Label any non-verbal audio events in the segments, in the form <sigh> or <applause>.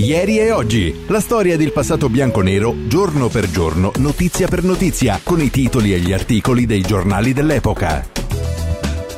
Ieri e oggi. La storia del passato bianco-nero, giorno per giorno, notizia per notizia, con i titoli e gli articoli dei giornali dell'epoca.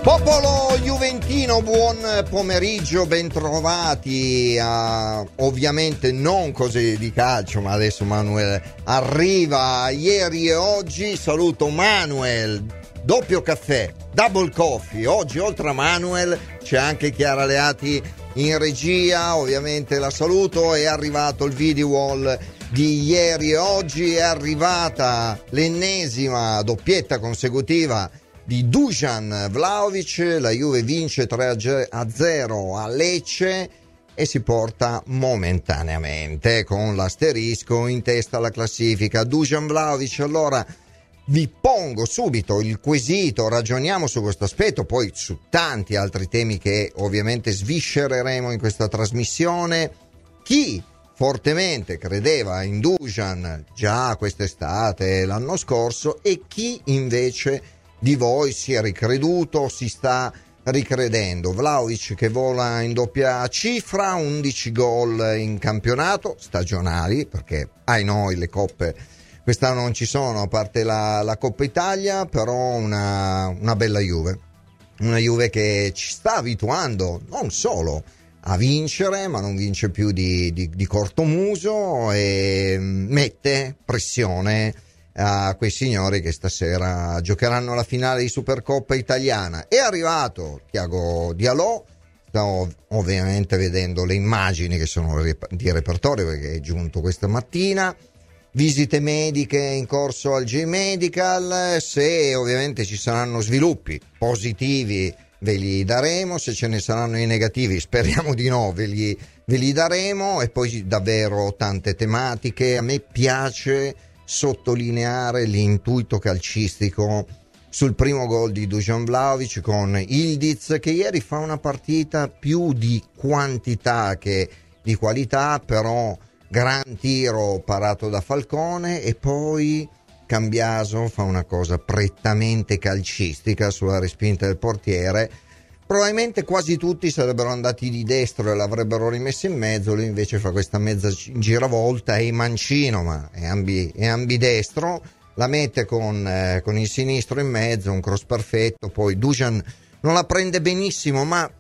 Popolo Juventino, buon pomeriggio, bentrovati a ovviamente non cose di calcio, ma adesso Manuel arriva ieri e oggi. Saluto Manuel, doppio caffè, double coffee. Oggi oltre a Manuel c'è anche Chiara Leati in regia, ovviamente la saluto, è arrivato il video wall di ieri e oggi, è arrivata l'ennesima doppietta consecutiva di Dujan Vlaovic, la Juve vince 3 a 0 a Lecce e si porta momentaneamente con l'asterisco in testa alla classifica. Dujan Vlaovic allora vi pongo subito il quesito, ragioniamo su questo aspetto, poi su tanti altri temi che ovviamente sviscereremo in questa trasmissione. Chi fortemente credeva in Dujan già quest'estate, l'anno scorso, e chi invece di voi si è ricreduto, si sta ricredendo. Vlaovic che vola in doppia cifra, 11 gol in campionato, stagionali, perché ai noi le coppe quest'anno non ci sono, a parte la, la Coppa Italia, però una, una bella Juve. Una Juve che ci sta abituando non solo a vincere, ma non vince più di, di, di cortomuso e mette pressione a quei signori che stasera giocheranno la finale di Supercoppa italiana. È arrivato Tiago Dialò, sto ovviamente vedendo le immagini che sono di repertorio perché è giunto questa mattina. Visite mediche in corso al G-Medical, se ovviamente ci saranno sviluppi positivi ve li daremo, se ce ne saranno i negativi <laughs> speriamo di no, ve li, ve li daremo e poi davvero tante tematiche. A me piace sottolineare l'intuito calcistico sul primo gol di Dujan Vlaovic con Ildiz che ieri fa una partita più di quantità che di qualità, però gran tiro parato da Falcone e poi Cambiaso fa una cosa prettamente calcistica sulla respinta del portiere. Probabilmente quasi tutti sarebbero andati di destro e l'avrebbero rimesso in mezzo, lui invece fa questa mezza giravolta, è mancino ma è, ambi, è ambidestro, la mette con, eh, con, il sinistro in mezzo, un cross perfetto, poi Dujan non la prende benissimo ma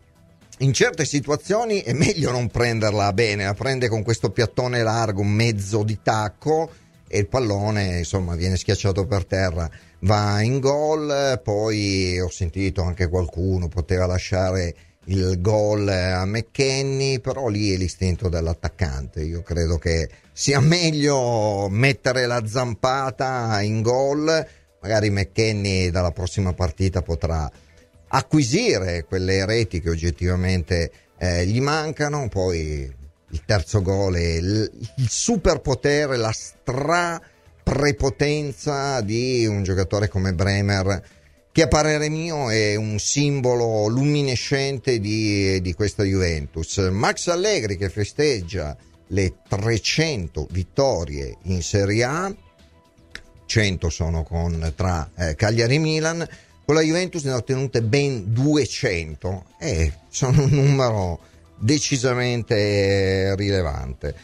in certe situazioni è meglio non prenderla bene, la prende con questo piattone largo, mezzo di tacco e il pallone insomma viene schiacciato per terra va in gol, poi ho sentito anche qualcuno poteva lasciare il gol a McKenny, però lì è l'istinto dell'attaccante. Io credo che sia meglio mettere la zampata in gol, magari McKenny dalla prossima partita potrà acquisire quelle reti che oggettivamente eh, gli mancano, poi il terzo gol è il, il superpotere, la stra prepotenza di un giocatore come Bremer che a parere mio è un simbolo luminescente di, di, questa Juventus. Max Allegri che festeggia le 300 vittorie in Serie A, 100 sono con, tra eh, Cagliari e Milan, con la Juventus ne ha ottenute ben 200 e sono un numero decisamente rilevante.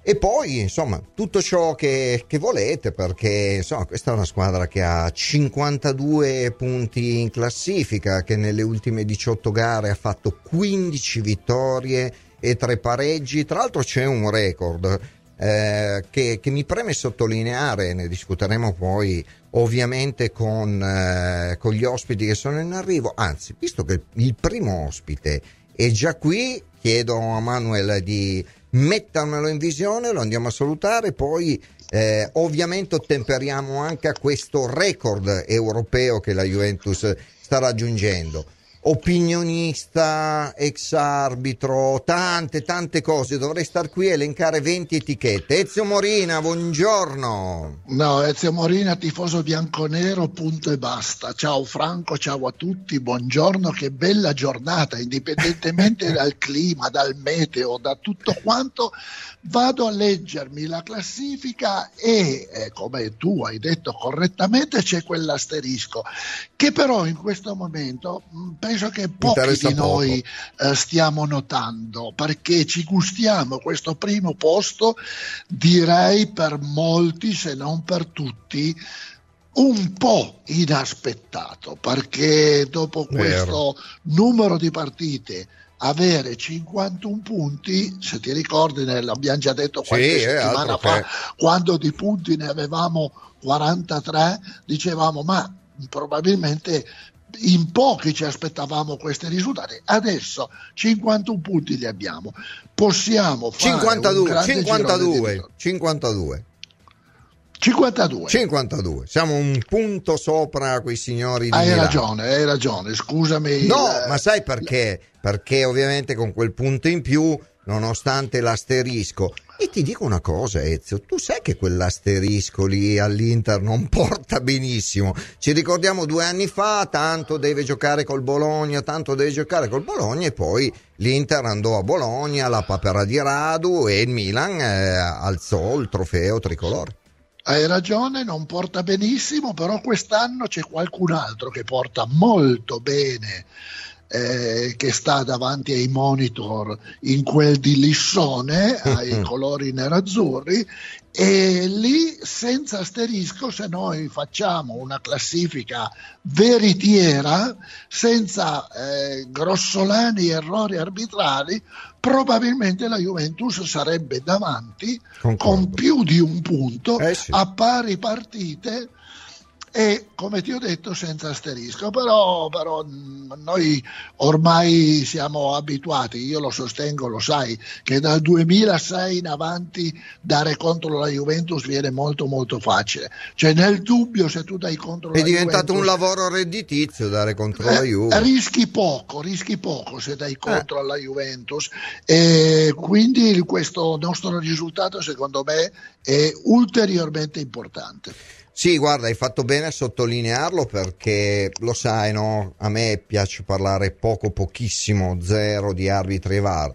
E poi, insomma, tutto ciò che, che, volete, perché insomma, questa è una squadra che ha 52 punti in classifica, che nelle ultime 18 gare ha fatto 15 vittorie e 3 pareggi. Tra l'altro c'è un record eh, che, che, mi preme sottolineare, ne discuteremo poi ovviamente con, eh, con gli ospiti che sono in arrivo. Anzi, visto che il primo ospite è già qui, chiedo a Manuel di mettermelo in visione, lo andiamo a salutare, poi eh, ovviamente ottemperiamo anche a questo record europeo che la Juventus sta raggiungendo opinionista, ex arbitro, tante tante cose. Dovrei star qui a elencare 20 etichette. Ezio Morina, buongiorno. No, Ezio Morina, tifoso bianconero, punto e basta. Ciao Franco, ciao a tutti, buongiorno, che bella giornata, indipendentemente <laughs> dal clima, dal meteo, da tutto quanto vado a leggermi la classifica e, eh, come tu hai detto correttamente, c'è quell'asterisco che però in questo momento mh, penso che pochi di noi eh, stiamo notando perché ci gustiamo questo primo posto, direi per molti, se non per tutti, un po' inaspettato perché dopo questo numero di partite avere 51 punti, se ti ricordi, l'abbiamo già detto qualche sì, settimana fa, che... quando di punti ne avevamo 43, dicevamo ma probabilmente in pochi ci aspettavamo questi risultati. Adesso 51 punti li abbiamo. Possiamo fare 52, 52, 52. 52. 52. Siamo un punto sopra quei signori di Hai Milano. ragione, hai ragione, scusami. No, il... ma sai perché? Perché ovviamente con quel punto in più, nonostante l'asterisco, e ti dico una cosa, Ezio, tu sai che quell'asterisco lì all'Inter non porta benissimo. Ci ricordiamo due anni fa, tanto deve giocare col Bologna, tanto deve giocare col Bologna e poi l'Inter andò a Bologna, la papera di Radu e il Milan eh, alzò il trofeo tricolore. Hai ragione, non porta benissimo, però quest'anno c'è qualcun altro che porta molto bene eh, che sta davanti ai monitor in quel di Lissone, <laughs> ai colori nerazzurri, e lì senza asterisco se noi facciamo una classifica veritiera senza eh, grossolani errori arbitrari probabilmente la Juventus sarebbe davanti Concordo. con più di un punto eh sì. a pari partite e come ti ho detto senza asterisco, però, però, noi ormai siamo abituati, io lo sostengo, lo sai, che dal 2006 in avanti dare contro la Juventus viene molto molto facile, cioè nel dubbio se tu dai contro È la Juventus... È diventato un lavoro redditizio dare contro eh, la Juventus. Rischi poco, rischi poco se dai contro eh. alla Juventus e quindi questo nostro risultato secondo me è ulteriormente importante. Sì, guarda, hai fatto bene a sottolinearlo perché lo sai, no? A me piace parlare poco, pochissimo, zero di arbitri e VAR.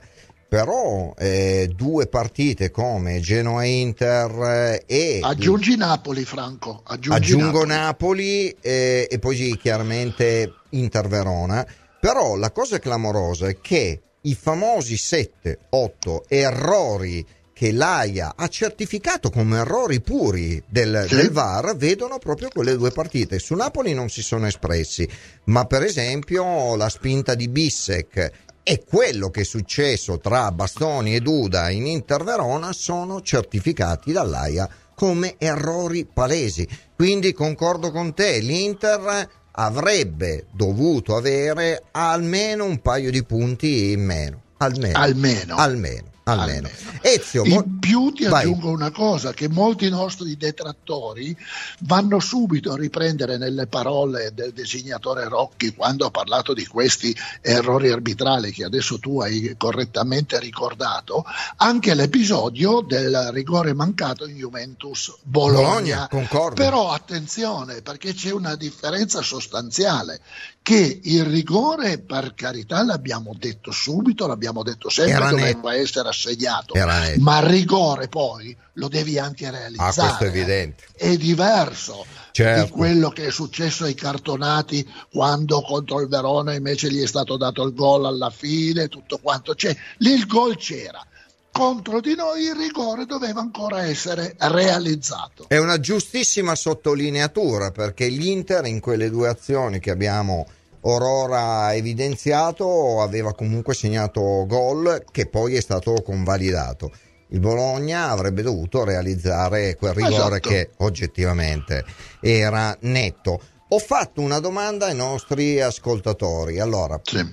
Però eh, due partite come Genoa-Inter eh, e... Aggiungi Napoli, Franco. Aggiungi aggiungo Napoli, Napoli eh, e poi sì, chiaramente Inter-Verona. Però la cosa clamorosa è che i famosi 7-8 errori che l'AIA ha certificato come errori puri del, sì. del, VAR vedono proprio quelle due partite. Su Napoli non si sono espressi, ma per esempio la spinta di Bissek e quello che è successo tra Bastoni e Duda in Inter Verona sono certificati dall'AIA come errori palesi. Quindi concordo con te, l'Inter avrebbe dovuto avere almeno un paio di punti in meno. Almeno. Almeno. almeno almeno. Ezio, in più ti vai. aggiungo una cosa, che molti nostri detrattori vanno subito a riprendere nelle parole del designatore Rocchi quando ha parlato di questi errori arbitrali che adesso tu hai correttamente ricordato, anche l'episodio del rigore mancato in Juventus Bologna. Bologna Però attenzione, perché c'è una differenza sostanziale che il rigore, per carità, l'abbiamo detto subito, l'abbiamo detto sempre, Era doveva net. essere assegnato, ma il rigore poi lo devi anche realizzare. Ah, questo è evidente. È diverso certo. di quello che è successo ai cartonati quando contro il Verona invece gli è stato dato il gol alla fine, tutto quanto c'è. Lì il gol c'era contro di noi il rigore doveva ancora essere realizzato. È una giustissima sottolineatura perché l'Inter in quelle due azioni che abbiamo Aurora evidenziato aveva comunque segnato gol che poi è stato convalidato. Il Bologna avrebbe dovuto realizzare quel rigore esatto. che oggettivamente era netto. Ho fatto una domanda ai nostri ascoltatori. Allora, sì.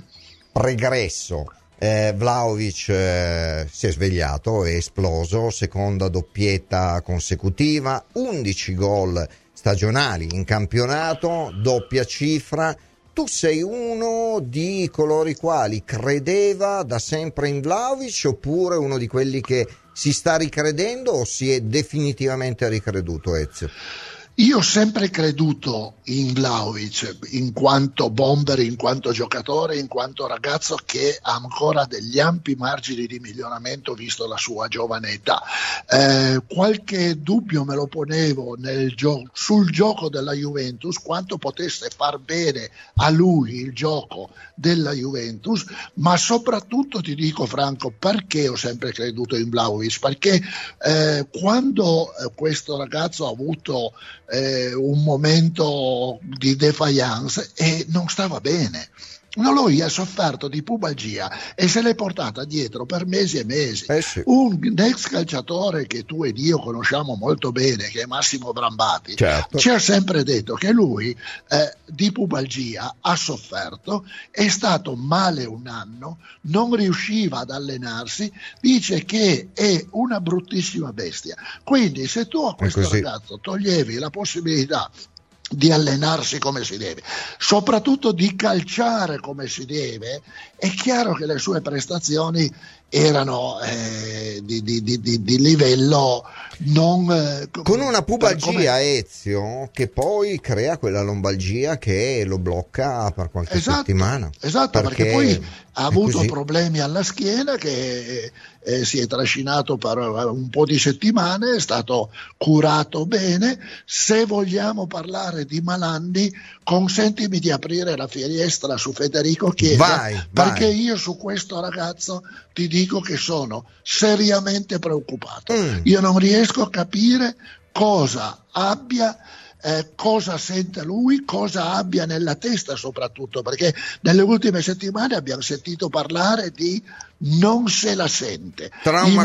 pregresso eh, Vlaovic eh, si è svegliato, è esploso, seconda doppietta consecutiva, 11 gol stagionali in campionato, doppia cifra. Tu sei uno di coloro i quali credeva da sempre in Vlaovic oppure uno di quelli che si sta ricredendo o si è definitivamente ricreduto Ezio? Io ho sempre creduto in Vlaovic in quanto bomber, in quanto giocatore, in quanto ragazzo che ha ancora degli ampi margini di miglioramento visto la sua giovane età. Eh, qualche dubbio me lo ponevo gio- sul gioco della Juventus, quanto potesse far bene a lui il gioco della Juventus, ma soprattutto ti dico Franco perché ho sempre creduto in Vlaovic, perché eh, quando eh, questo ragazzo ha avuto eh, un momento di defiance e non stava bene. No, lui ha sofferto di pubalgia e se l'è portata dietro per mesi e mesi. Eh sì. Un ex calciatore che tu ed io conosciamo molto bene, che è Massimo Brambati, certo. ci ha sempre detto che lui eh, di pubalgia ha sofferto, è stato male un anno, non riusciva ad allenarsi, dice che è una bruttissima bestia. Quindi se tu a questo ragazzo toglievi la possibilità di allenarsi come si deve, soprattutto di calciare come si deve, è chiaro che le sue prestazioni erano eh, di, di, di, di, livello non... Eh, Con una pubalgia Ezio che poi crea quella lombalgia che lo blocca per qualche esatto, settimana. Esatto, perché, perché poi ha avuto così. problemi alla schiena che eh, si è trascinato per un po' di settimane, è stato curato bene. Se vogliamo parlare di Malandi, consentimi di aprire la finestra su Federico Chiesa, vai, perché vai. io su questo ragazzo ti dico che sono seriamente preoccupato. Mm. Io non riesco a capire cosa abbia eh, cosa sente lui, cosa abbia nella testa soprattutto, perché nelle ultime settimane abbiamo sentito parlare di non se la sente. Trauma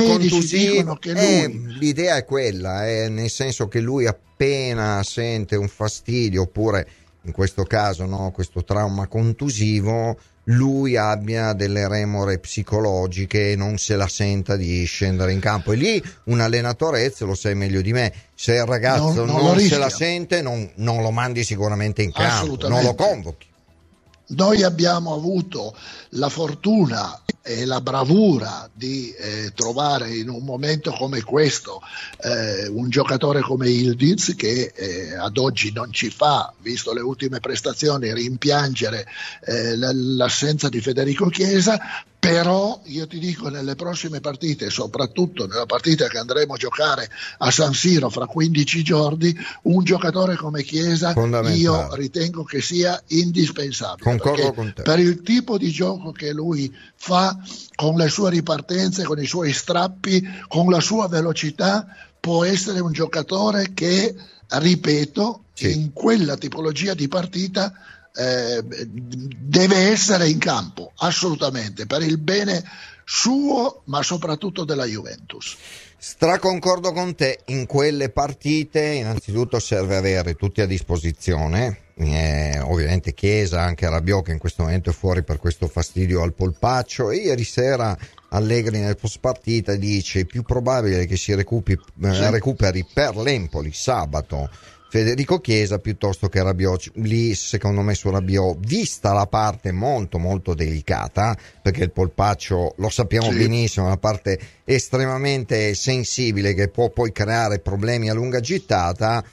che eh, lui... Eh, l'idea è quella, eh, nel senso che lui appena sente un fastidio oppure in questo caso no, questo trauma contusivo lui abbia delle remore psicologiche e non se la senta di scendere in campo. E lì un allenatore, lo sai meglio di me, se il ragazzo non, non, non se la sente non, non, lo mandi sicuramente in campo, non lo convochi. Noi abbiamo avuto la fortuna e la bravura di eh, trovare in un momento come questo eh, un giocatore come Ildiz che eh, ad oggi non ci fa, visto le ultime prestazioni, rimpiangere eh, l'assenza di Federico Chiesa, però io ti dico nelle prossime partite, soprattutto nella partita che andremo a giocare a San Siro fra 15 giorni, un giocatore come Chiesa io ritengo che sia indispensabile. Concordo con te. Per il tipo di gioco che lui fa, con le sue ripartenze, con i suoi strappi, con la sua velocità, può essere un giocatore che, ripeto, sì. in quella tipologia di partita eh, deve essere in campo, assolutamente, per il bene suo, ma soprattutto della Juventus. Straconcordo con te, in quelle partite innanzitutto serve avere tutti a disposizione, eh, ovviamente Chiesa, anche Rabiot che in questo momento è fuori per questo fastidio al polpaccio e ieri sera Allegri nel post partita dice più probabile che si recuperi, eh, recuperi per l'Empoli sabato Federico Chiesa piuttosto che Rabiot. Lì, secondo me, su Rabiot, vista la parte molto, molto delicata, perché il polpaccio lo sappiamo sì. benissimo, è una parte estremamente sensibile che può poi creare problemi a lunga gittata.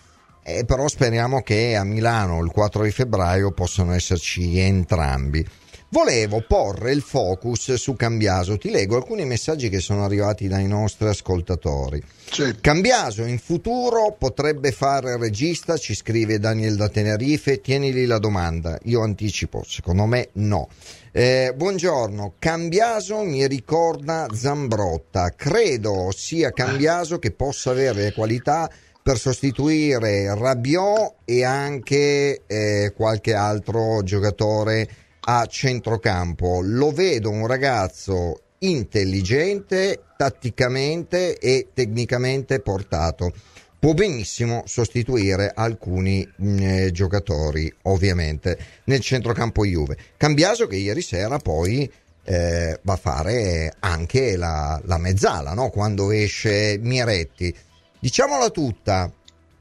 Eh, però speriamo che a Milano il 4 di febbraio possano esserci entrambi. Volevo porre il focus su Cambiaso. Ti leggo alcuni messaggi che sono arrivati dai nostri ascoltatori. Sì. Cambiaso in futuro potrebbe fare regista, ci scrive Daniel da Tenerife. Tienili la domanda. Io anticipo, secondo me no. Eh, buongiorno, Cambiaso mi ricorda Zambrotta. Credo sia Cambiaso che possa avere le qualità per sostituire Rabiot e anche eh, qualche altro giocatore a centrocampo. Lo vedo un ragazzo intelligente, tatticamente e tecnicamente portato. Può benissimo sostituire alcuni mh, eh, giocatori, ovviamente, nel centrocampo Juve. Cambiaso che ieri sera poi eh, va a fare anche la, la mezzala, no? quando esce Miretti. Diciamola tutta,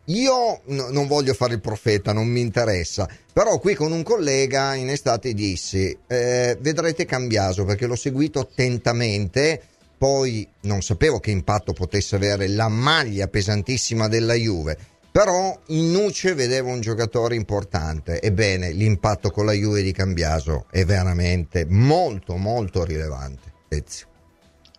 io no, non voglio fare il profeta, non mi interessa, però qui con un collega in estate dissi, eh, vedrete Cambiaso perché l'ho seguito attentamente, poi non sapevo che impatto potesse avere la maglia pesantissima della Juve, però in Nuce vedevo un giocatore importante. Ebbene, l'impatto con la Juve di Cambiaso è veramente molto, molto rilevante. Ezio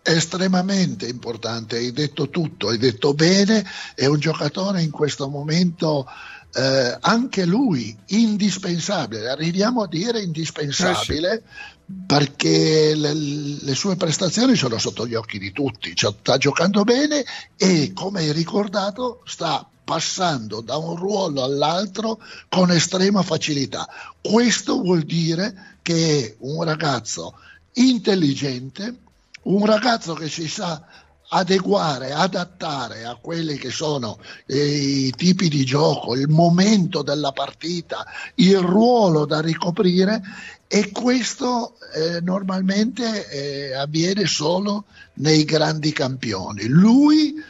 estremamente importante, hai detto tutto, hai detto bene, è un giocatore in questo momento eh, anche lui indispensabile, arriviamo a dire indispensabile eh sì. perché le, le, sue prestazioni sono sotto gli occhi di tutti, cioè, sta giocando bene e come hai ricordato sta passando da un ruolo all'altro con estrema facilità. Questo vuol dire che è un ragazzo intelligente, un ragazzo che si sa adeguare, adattare a quelli che sono eh, i tipi di gioco, il momento della partita, il ruolo da ricoprire e questo eh, normalmente eh, avviene solo nei grandi campioni. Lui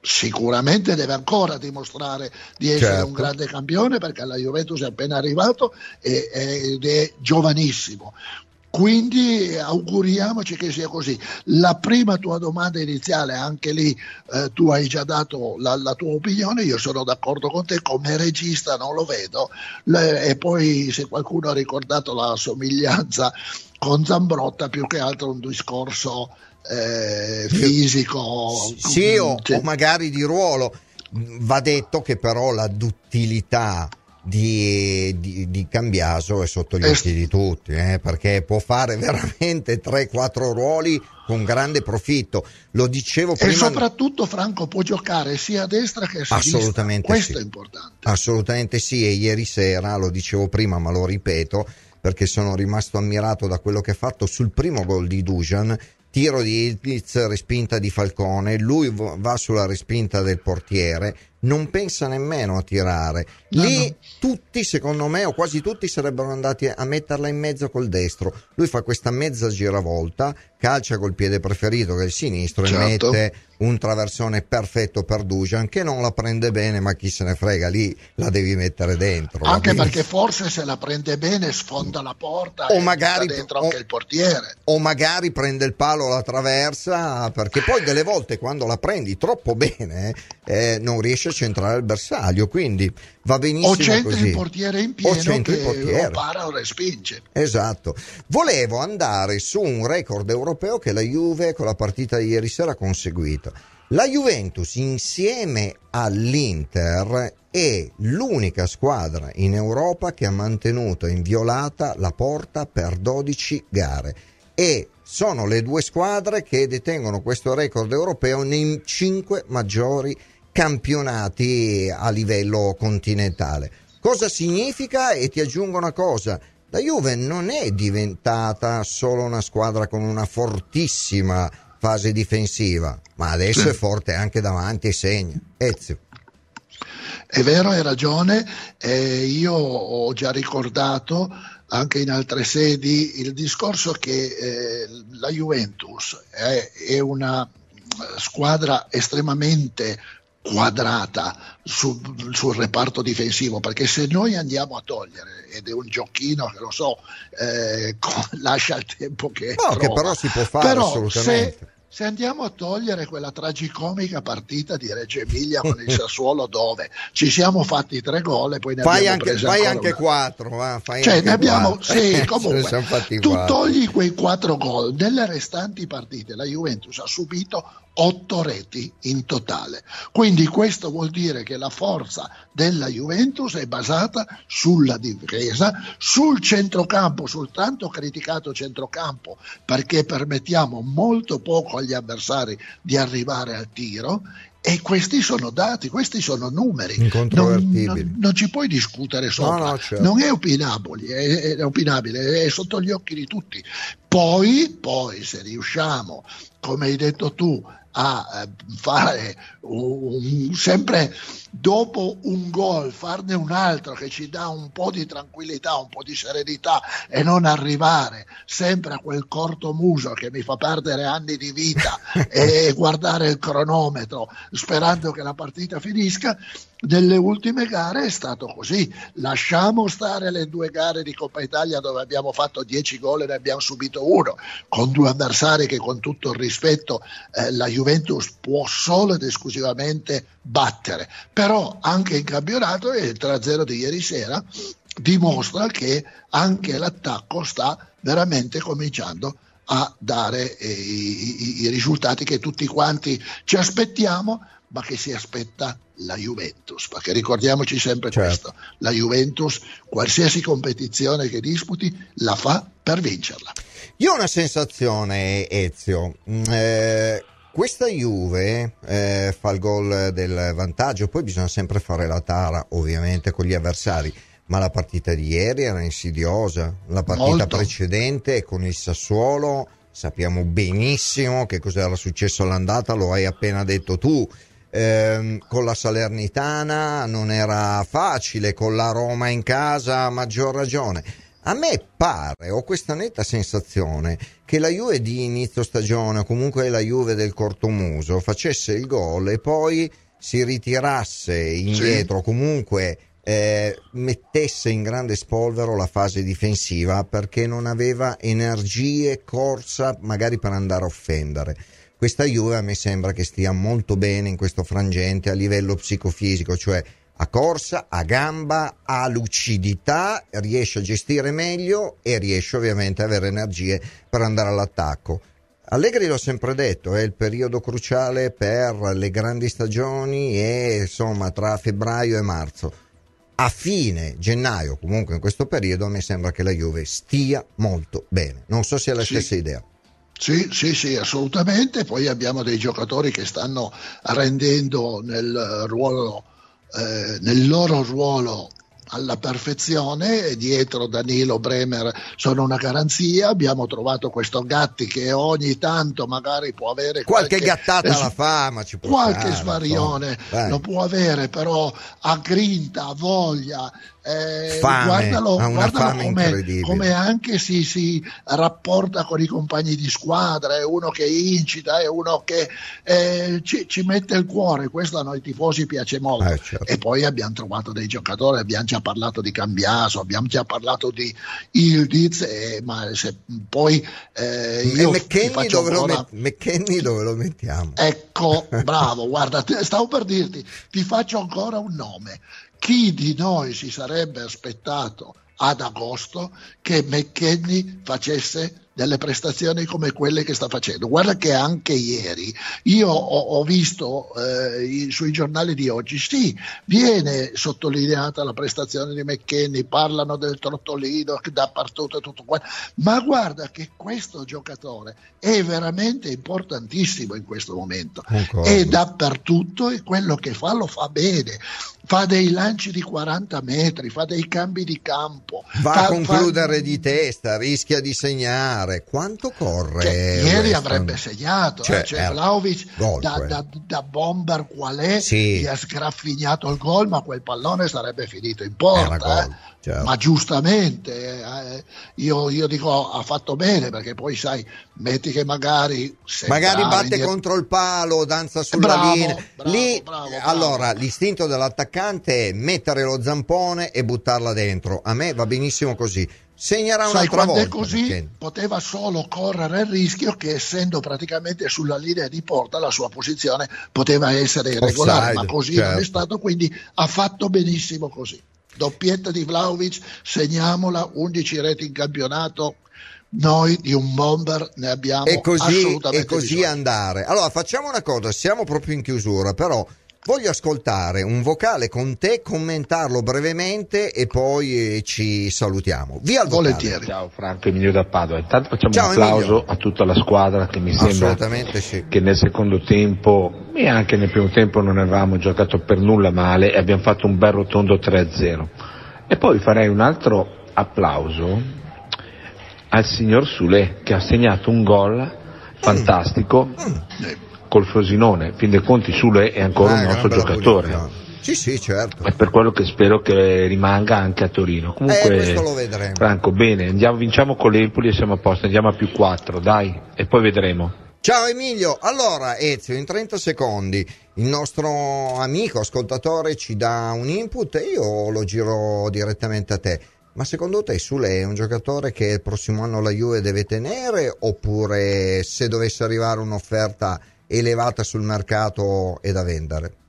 sicuramente deve ancora dimostrare di essere certo. un grande campione perché la Juventus è appena arrivato ed è giovanissimo. Quindi auguriamoci che sia così. La prima tua domanda iniziale, anche lì eh, tu hai già dato la, la, tua opinione, io sono d'accordo con te, come regista non lo vedo. Le, e poi se qualcuno ha ricordato la somiglianza con Zambrotta, più che altro un discorso eh, fisico. Sì, o, o magari di ruolo. Va detto che però la duttilità di, di, di, Cambiaso è sotto gli occhi di tutti, eh, perché può fare <laughs> veramente 3-4 ruoli con grande profitto. Lo dicevo prima. E soprattutto Franco può giocare sia a destra che a sinistra. Assolutamente Questo sì. è importante. Assolutamente sì, e ieri sera, lo dicevo prima ma lo ripeto, perché sono rimasto ammirato da quello che ha fatto sul primo gol di Dujan tiro di Ilpiz, respinta di Falcone, lui va sulla respinta del portiere, non pensa nemmeno a tirare. Lì no, no. tutti, secondo me, o quasi tutti, sarebbero andati a metterla in mezzo col destro. Lui fa questa mezza giravolta, calcia col piede preferito che è il sinistro certo. e mette un traversone perfetto per Dujan che non la prende bene, ma chi se ne frega, lì la devi mettere dentro. Anche perché forse se la prende bene sfonda la porta o magari dentro o, anche il portiere. O magari prende il palo, la traversa, perché poi delle volte quando la prendi troppo bene eh, non riesce a centrare il bersaglio, quindi va benissimo o centri così. il portiere in pieno o centri il portiere. o para o respinge. Esatto. Volevo andare su un record europeo che la Juve con la partita di ieri sera ha conseguito. La Juventus insieme all'Inter è l'unica squadra in Europa che ha mantenuto inviolata la porta per 12 gare e sono le due squadre che detengono questo record europeo nei cinque maggiori campionati a livello continentale. Cosa significa? E ti aggiungo una cosa, la Juve non è diventata solo una squadra con una fortissima fase difensiva, ma adesso è forte anche davanti e segna. Ezio. È vero, hai ragione, eh, io ho già ricordato anche in altre sedi il discorso che eh, la Juventus è, è una squadra estremamente quadrata sul, sul, reparto difensivo perché se noi andiamo a togliere ed è un giochino che lo so eh, <laughs> lascia il tempo che no, trova, che però si può fare però assolutamente se, se andiamo a togliere quella tragicomica partita di Reggio Emilia con il <laughs> Sassuolo dove ci siamo fatti tre gol e poi ne fai abbiamo anche, fai anche una... quattro va, fai cioè anche ne abbiamo quattro. sì <laughs> comunque tu quattro. togli quei quattro gol nelle restanti partite la Juventus ha subito otto reti in totale. Quindi questo vuol dire che la forza della Juventus è basata sulla difesa, sul centrocampo, sul tanto criticato centrocampo, perché permettiamo molto poco agli avversari di arrivare al tiro e questi sono dati, questi sono numeri. Non, non, non, ci puoi discutere sopra. No, no, certo. Non è opinabile, è, è opinabile, è sotto gli occhi di tutti. Poi, poi, se riusciamo, come hai detto tu, a eh, fare un, sempre dopo un gol farne un altro che ci dà un po' di tranquillità, un po' di serenità e non arrivare sempre a quel corto muso che mi fa perdere anni di vita <laughs> e guardare il cronometro sperando che la partita finisca, nelle ultime gare è stato così. Lasciamo stare le due gare di Coppa Italia dove abbiamo fatto 10 gol e ne abbiamo subito uno, con due avversari che con tutto il rispetto eh, la Juventus può solo ed esclusivamente battere. Per però anche in campionato il 3-0 di ieri sera dimostra che anche l'attacco sta veramente cominciando a dare eh, i, i, risultati che tutti quanti ci aspettiamo, ma che si aspetta la Juventus, perché ricordiamoci sempre certo. questo, la Juventus qualsiasi competizione che disputi la fa per vincerla. Io ho una sensazione, Ezio, mm, eh, questa Juve eh, fa il gol del vantaggio, poi bisogna sempre fare la tara ovviamente con gli avversari, ma la partita di ieri era insidiosa, la partita Molto. precedente con il Sassuolo sappiamo benissimo che cosa era successo all'andata, lo hai appena detto tu. Eh, con la Salernitana non era facile, con la Roma in casa a maggior ragione. A me pare, ho questa netta sensazione, che la Juve di inizio stagione, o comunque la Juve del cortomuso, facesse il gol e poi si ritirasse indietro, sì. comunque eh, mettesse in grande spolvero la fase difensiva perché non aveva energie, corsa magari per andare a offendere. Questa Juve a me sembra che stia molto bene in questo frangente a livello psicofisico, cioè a corsa, a gamba, a lucidità, riesce a gestire meglio e riesce ovviamente ad avere energie per andare all'attacco. Allegri l'ho sempre detto, è il periodo cruciale per le grandi stagioni e insomma tra febbraio e marzo. A fine gennaio, comunque in questo periodo, mi sembra che la Juve stia molto bene. Non so se è la sì. stessa idea. Sì, sì, sì, assolutamente. Poi abbiamo dei giocatori che stanno rendendo nel ruolo eh, nel loro ruolo alla perfezione. Dietro Danilo Bremer sono una garanzia. Abbiamo trovato questo Gatti che ogni tanto magari può avere qualche, qualche gattata es- alla fama qualche fare, svarione lo può avere però ha grinta, ha voglia eh, fame, guardalo, guardalo come, come, anche si, si, rapporta con i compagni di squadra, è uno che incita, è uno che eh, ci, ci, mette il cuore, questo a noi tifosi piace molto. Eh, certo. E poi abbiamo trovato dei giocatori, abbiamo già parlato di Cambiaso, abbiamo già parlato di Ildiz, eh, ma se poi eh, io McKenny dove, ancora... met- dove lo mettiamo? Ecco, bravo, guarda, <laughs> stavo per dirti, ti faccio ancora un nome chi di noi si sarebbe aspettato ad agosto che McKenny facesse delle prestazioni come quelle che sta facendo. Guarda che anche ieri io ho, ho visto eh, sui giornali di oggi, sì, viene sottolineata la prestazione di McKenny, parlano del trottolino dappertutto e tutto qua, ma guarda che questo giocatore è veramente importantissimo in questo momento, è dappertutto e quello che fa lo fa bene fa dei lanci di 40 metri, fa dei cambi di campo. Va fa, a concludere fa... di testa, rischia di segnare. Quanto corre? Cioè, ieri avrebbe segnato, cioè, eh, cioè, Vlaovic gol, da, da, da, bomber qual è, sì. gli ha sgraffignato il gol, ma quel pallone sarebbe finito in porta. Eh. Certo. Ma giustamente, eh, io, io, dico ha fatto bene perché poi sai, metti che magari... Magari batte indietro... contro il palo, danza sulla bravo, linea. Bravo, Lì, bravo, allora, l'istinto dell'attaccante è mettere lo zampone e buttarla dentro. A me va benissimo così. Segnerà Sai, un'altra volta. così perché... poteva solo correre il rischio che essendo praticamente sulla linea di porta la sua posizione poteva essere irregolare, Offside, ma così certo. non è certo. stato, quindi ha fatto benissimo così doppietta di Vlaovic, segniamola, 11 reti in campionato. Noi di un bomber ne abbiamo e così, assolutamente e così bisogno. andare. Allora facciamo una cosa, siamo proprio in chiusura, però Voglio ascoltare un vocale con te, commentarlo brevemente e poi eh, ci salutiamo. Via al vocale. Volentieri. Ciao Franco Emilio da Padova. Intanto facciamo Ciao, un applauso Emilio. a tutta la squadra che mi sembra sì. che nel secondo tempo e anche nel primo tempo non avevamo giocato per nulla male e abbiamo fatto un bel rotondo 3-0. E poi farei un altro applauso al signor Sule che ha segnato un gol fantastico. Mm. Mm col Frosinone, fin dei conti Sule è ancora ah, un nostro giocatore. Sì, sì, certo. È per quello che spero che rimanga anche a Torino. Comunque, eh, Franco, bene, andiamo, vinciamo con l'Empoli e siamo a posto, andiamo a più 4, dai, e poi vedremo. Ciao Emilio, allora Ezio, in 30 secondi il nostro amico ascoltatore ci dà un input e io lo giro direttamente a te. Ma secondo te Sule è un giocatore che il prossimo anno la Juve deve tenere oppure se dovesse arrivare un'offerta elevata sul mercato e da vendere?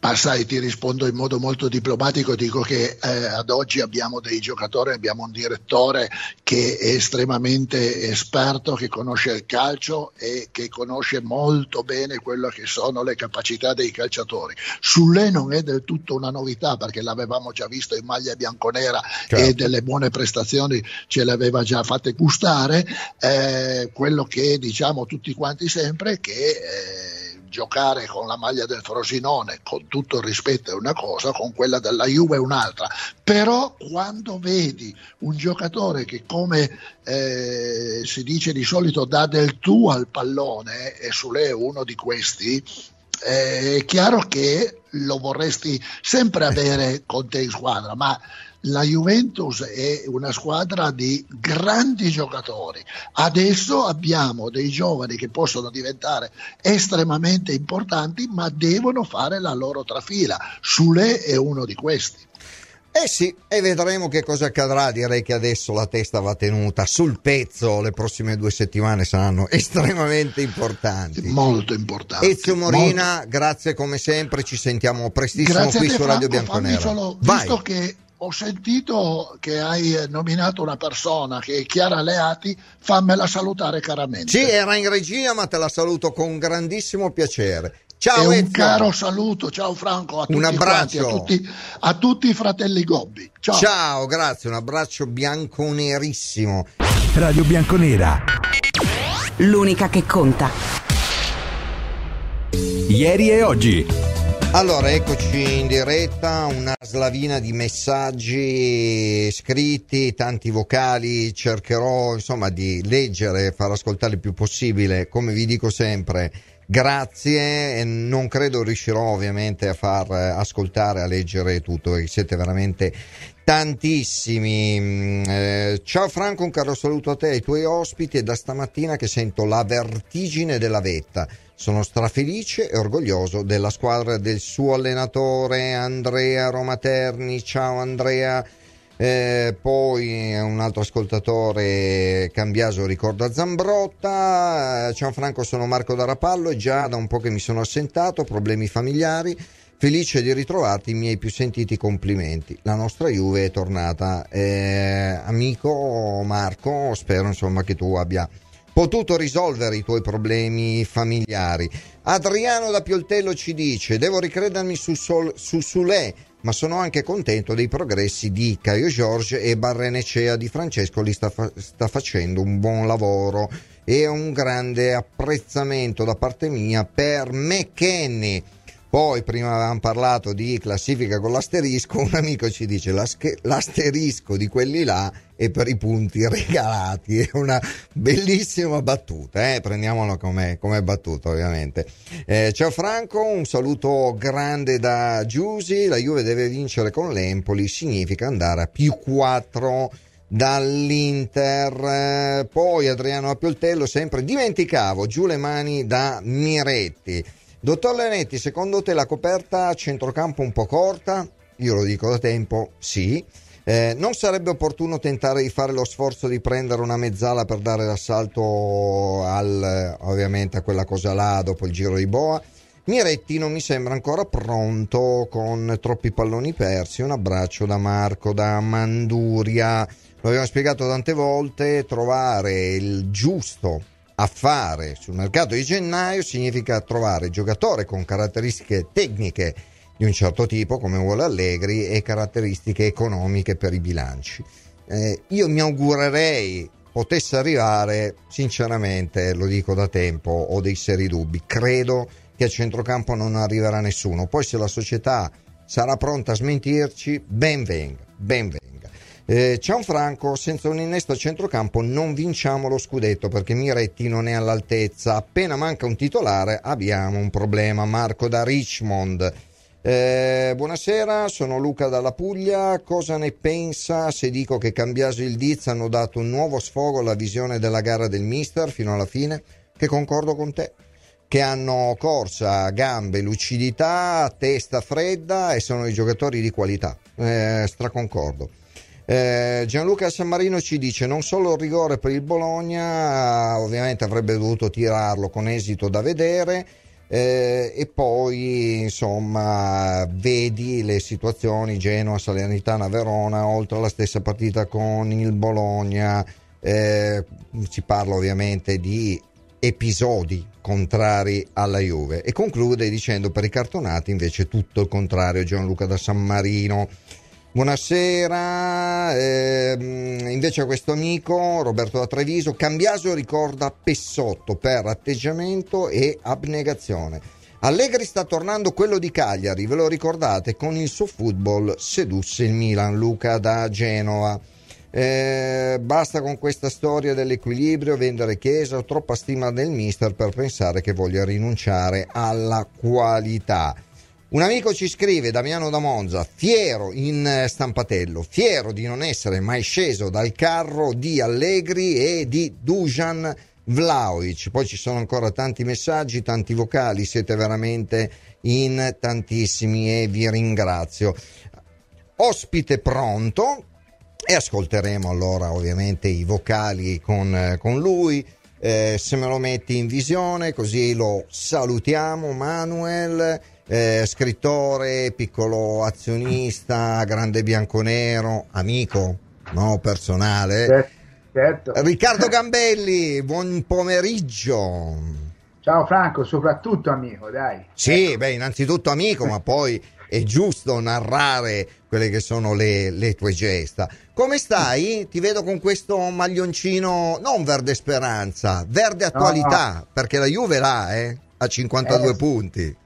Ma sai, ti rispondo in modo molto diplomatico, dico che eh, ad oggi abbiamo dei giocatori, abbiamo un direttore che è estremamente esperto, che conosce il calcio e che conosce molto bene quello che sono le capacità dei calciatori. Sulle non è del tutto una novità perché l'avevamo già visto in maglia bianconera certo. e delle buone prestazioni ce le aveva già fatte gustare. Eh, quello che diciamo tutti quanti sempre è che eh, giocare con la maglia del Frosinone, con tutto il rispetto, è una cosa, con quella della Juve è un'altra. Però quando vedi un giocatore che come eh, si dice di solito dà del tu al pallone, e Sule è uno di questi, è chiaro che lo vorresti sempre avere con te in squadra, ma la Juventus è una squadra di grandi giocatori. Adesso abbiamo dei giovani che possono diventare estremamente importanti, ma devono fare la loro trafila. Sule è uno di questi. Eh sì, e vedremo che cosa accadrà. Direi che adesso la testa va tenuta sul pezzo. Le prossime due settimane saranno <laughs> estremamente importanti. Molto importanti. Ezio Morina, molto... grazie come sempre. Ci sentiamo prestissimo grazie qui su Radio Bianconera. Solo, visto che ho sentito che hai nominato una persona che è Chiara Leati, fammela salutare caramente. Sì, era in regia, ma te la saluto con grandissimo piacere. Ciao, e un caro saluto, ciao Franco, a tutti, un abbraccio. Quanti, a, tutti, a tutti i fratelli Gobbi. Ciao. ciao, grazie, un abbraccio bianconerissimo. Radio Bianconera. L'unica che conta. Ieri e oggi. Allora, eccoci in diretta, una slavina di messaggi scritti, tanti vocali, cercherò insomma di leggere e far ascoltare il più possibile, come vi dico sempre, grazie non credo riuscirò ovviamente a far ascoltare, a leggere tutto, siete veramente tantissimi. Mm, eh, ciao Franco, un caro saluto a te ai tuoi ospiti e da stamattina che sento la vertigine della vetta sono strafelice e orgoglioso della squadra del suo allenatore Andrea Romaterni. Ciao Andrea. Eh, poi un altro ascoltatore Cambiaso ricorda Zambrotta. Ciao Franco, sono Marco da Rapallo già da un po' che mi sono assentato, problemi familiari. Felice di ritrovarti, i miei più sentiti complimenti. La nostra Juve è tornata. Eh, amico Marco, spero insomma che tu abbia potuto risolvere i tuoi problemi familiari. Adriano da Pioltello ci dice: Devo ricredermi su, Sol, su Sule, ma sono anche contento dei progressi di Caio Giorge e Barrenecea di Francesco. Li sta, fa- sta facendo un buon lavoro e un grande apprezzamento da parte mia per McKenny poi, prima avevamo parlato di classifica con l'asterisco, un amico ci dice l'asterisco di quelli là è per i punti <laughs> regalati. È una bellissima battuta, eh? prendiamolo come, come battuta ovviamente. Eh, ciao Franco, un saluto grande da Giusi. La Juve deve vincere con l'Empoli, significa andare a più 4 dall'Inter. poi Adriano Appioltello, sempre dimenticavo, giù le mani da Miretti. Dottor Lenetti, secondo te la coperta a centrocampo un po' corta? Io lo dico da tempo, sì. Eh, non sarebbe opportuno tentare di fare lo sforzo di prendere una mezzala per dare l'assalto al, ovviamente a quella cosa là dopo il giro di boa? Miretti non mi sembra ancora pronto con troppi palloni persi. Un abbraccio da Marco da Manduria. Lo abbiamo spiegato tante volte, trovare il giusto a fare sul mercato di gennaio significa trovare giocatori con caratteristiche tecniche di un certo tipo, come vuole Allegri, e caratteristiche economiche per i bilanci. Eh, io mi augurerei potesse arrivare, sinceramente, lo dico da tempo, ho dei seri dubbi. Credo che a centrocampo non arriverà nessuno. Poi se la società sarà pronta a smentirci, ben venga, ben venga. Eh, Franco, senza un innesto a centrocampo non vinciamo lo scudetto perché Miretti non è all'altezza. Appena manca un titolare abbiamo un problema. Marco da Richmond. Eh, buonasera, sono Luca dalla Puglia. Cosa ne pensa se dico che Cambiaso e il Diz hanno dato un nuovo sfogo alla visione della gara del Mister fino alla fine? Che concordo con te. Che hanno corsa, gambe, lucidità, testa fredda e sono i giocatori di qualità. Eh, straconcordo. Eh, Gianluca San Marino ci dice non solo il rigore per il Bologna, ovviamente avrebbe dovuto tirarlo con esito da vedere, eh, e poi insomma vedi le situazioni Genoa, Salernitana, Verona, oltre alla stessa partita con il Bologna, eh, si parla ovviamente di episodi contrari alla Juve e conclude dicendo per i cartonati invece tutto il contrario Gianluca da San Marino Buonasera, eh, invece a questo amico Roberto da Treviso, Cambiaso ricorda Pessotto per atteggiamento e abnegazione. Allegri sta tornando quello di Cagliari, ve lo ricordate? Con il suo football sedusse il Milan, Luca da Genova. Eh, basta con questa storia dell'equilibrio, vendere Chiesa, ho troppa stima del mister per pensare che voglia rinunciare alla qualità. Un amico ci scrive, Damiano da Monza, fiero in stampatello, fiero di non essere mai sceso dal carro di Allegri e di Dujan Vlaovic. Poi ci sono ancora tanti messaggi, tanti vocali, siete veramente in tantissimi e vi ringrazio. Ospite pronto, e ascolteremo allora ovviamente i vocali con, con lui. Eh, se me lo metti in visione così lo salutiamo Manuel eh, scrittore piccolo azionista grande bianconero amico no personale certo, certo. Riccardo Gambelli buon pomeriggio ciao Franco soprattutto amico dai sì ecco. beh innanzitutto amico ma poi è giusto narrare quelle che sono le, le, tue gesta. Come stai? Ti vedo con questo maglioncino, non verde speranza, verde attualità, no, no. perché la Juve là, eh, a 52 eh, punti.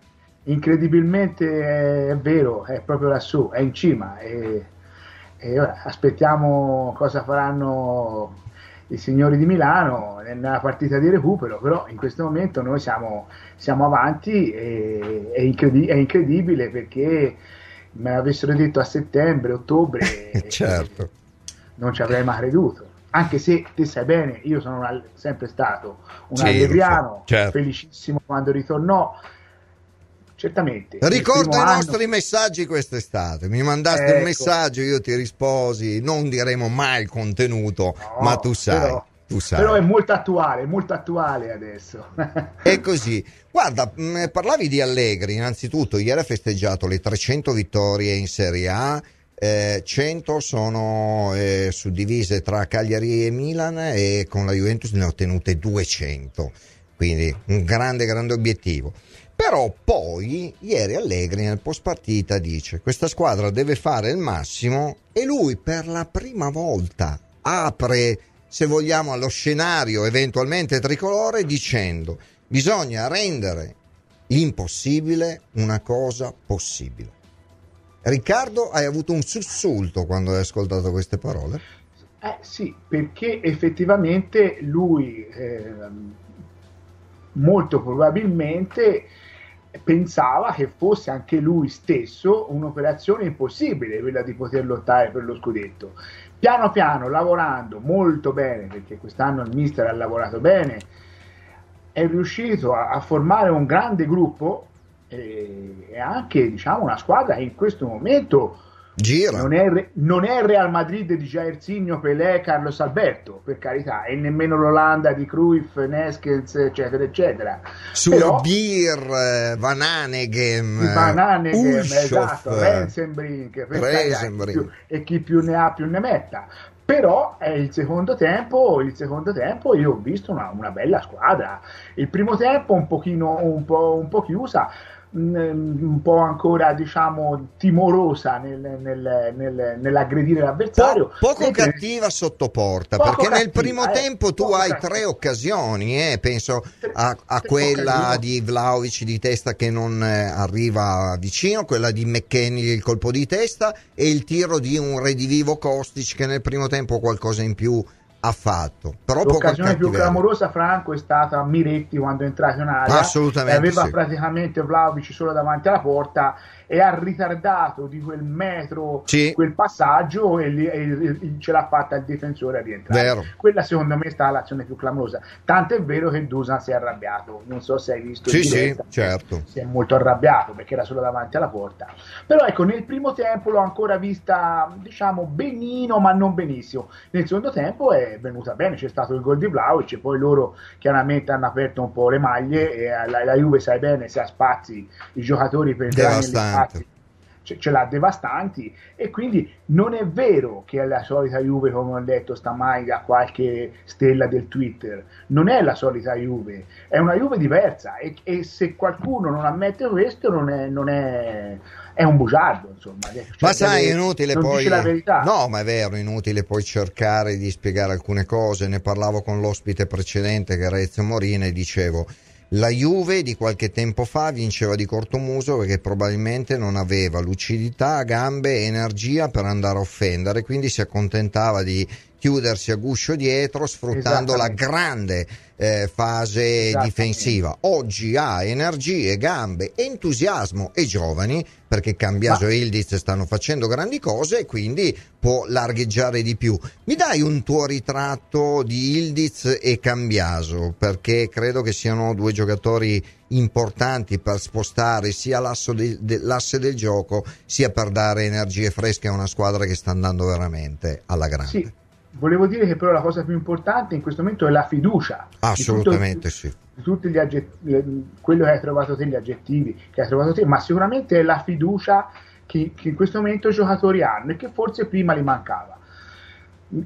Incredibilmente è vero, è proprio lassù, è in cima. E, e ora aspettiamo cosa faranno i signori di Milano nella partita di recupero, però in questo momento noi siamo, siamo avanti e è, incredi- è, incredibile perché me l'avessero detto a settembre, ottobre, <laughs> certo. non ci avrei mai creduto. Anche se te sai bene, io sono una, sempre stato un sì, allegriano, certo. felicissimo quando ritornò. Certamente. Ricordo i anno... nostri messaggi quest'estate. Mi mandaste ecco. un messaggio, io ti risposi. Non diremo mai il contenuto, no, ma tu sai. Però, tu sai. però è molto attuale, molto attuale adesso. <laughs> è così. Guarda, mh, parlavi di Allegri. Innanzitutto, ieri ha festeggiato le 300 vittorie in Serie A. Eh, 100 sono eh, suddivise tra Cagliari e Milan e con la Juventus ne ha ottenute 200 quindi un grande grande obiettivo però poi ieri Allegri nel post partita dice questa squadra deve fare il massimo e lui per la prima volta apre, se vogliamo, allo scenario eventualmente tricolore dicendo bisogna rendere l'impossibile una cosa possibile. Riccardo, hai avuto un sussulto quando hai ascoltato queste parole? Eh sì, perché effettivamente lui eh, molto probabilmente pensava che fosse anche lui stesso un'operazione impossibile quella di poter lottare per lo scudetto. Piano piano, lavorando molto bene, perché quest'anno il mister ha lavorato bene, è riuscito a, a formare un grande gruppo e, e anche diciamo, una squadra che in questo momento Gira. Non è, non è il Real Madrid di Jairzinho, Pelé, Carlos Alberto, per carità, e nemmeno l'Olanda di Cruyff, Neskens, eccetera, eccetera. Surbir, Van Hanegem, Van Hanegem, esatto, Rensenbrink, Rensenbrink. e chi più ne ha più ne metta. Però è il secondo tempo, il secondo tempo io ho visto una, una bella squadra. Il primo tempo un pochino un po', un po chiusa, un po' ancora diciamo timorosa nel, nel, nel, nell'aggredire l'avversario po- poco cattiva sotto porta poco perché cattiva, nel primo eh, tempo tu hai cattiva. tre occasioni eh, penso a, a quella di Vlaovic di testa che non eh, arriva vicino quella di McKenny il colpo di testa e il tiro di un redivivo Kostic che nel primo tempo qualcosa in più ha fatto. Però L'occasione più clamorosa, Franco, è stata Miretti quando è entrato in area. Assolutamente. Aveva sì. praticamente Vlaovic solo davanti alla porta e ha ritardato di quel metro sì. quel passaggio e, li, e, e, ce l'ha fatta il difensore a rientrare. Vero. Quella secondo me è stata l'azione più clamorosa. Tanto è vero che Dusan si è arrabbiato. Non so se hai visto. Sì, sì, certo. Si è molto arrabbiato perché era solo davanti alla porta. Però ecco, nel primo tempo l'ho ancora vista, diciamo, benino, ma non benissimo. Nel secondo tempo è venuta bene, c'è stato il gol di Vlaovic e poi loro chiaramente hanno aperto un po' le maglie e la, la Juve sai bene se ha spazi i giocatori per entrare spazi ce, ce, l'ha devastanti e quindi non è vero che è la solita Juve come ho detto stamani da qualche stella del Twitter. Non è la solita Juve è una Juve diversa e, e se qualcuno non ammette questo non è, non è, è un bugiardo insomma. Cioè, ma sai è inutile poi no ma è vero inutile poi cercare di spiegare alcune cose. Ne parlavo con l'ospite precedente che era Ezio Morina e dicevo la Juve di qualche tempo fa vinceva di cortomuso perché probabilmente non aveva lucidità, gambe e energia per andare a offendere, quindi si accontentava di chiudersi a guscio dietro sfruttando la grande eh, fase difensiva. Oggi ha energie, gambe, entusiasmo e giovani perché Cambiaso Ma... e Ildiz stanno facendo grandi cose e quindi può largheggiare di più. Mi dai un tuo ritratto di Ildiz e Cambiaso perché credo che siano due giocatori importanti per spostare sia de, de, l'asse del gioco sia per dare energie fresche a una squadra che sta andando veramente alla grande. Sì volevo dire che però la cosa più importante in questo momento è la fiducia. Assolutamente di tutto, sì. Di tutti gli aggettivi, quello che hai trovato te, gli aggettivi che hai trovato te, ma sicuramente è la fiducia che, che in questo momento i giocatori hanno e che forse prima li mancava.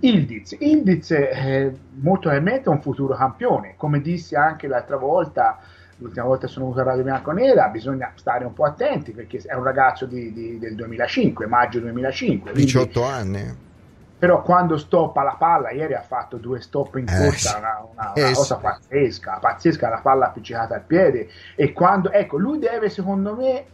Ildiz, Ildiz è molto probabilmente un futuro campione, come dissi anche l'altra volta, l'ultima volta sono venuto a Radio Bianconera, bisogna stare un po' attenti perché è un ragazzo di, di, del 2005, maggio 2005. 18 anni però quando stoppa la palla, ieri ha fatto due stop in eh, corsa, eh, una, una, una eh, cosa pazzesca, pazzesca la palla appiccicata al piede. E quando, ecco, lui deve secondo me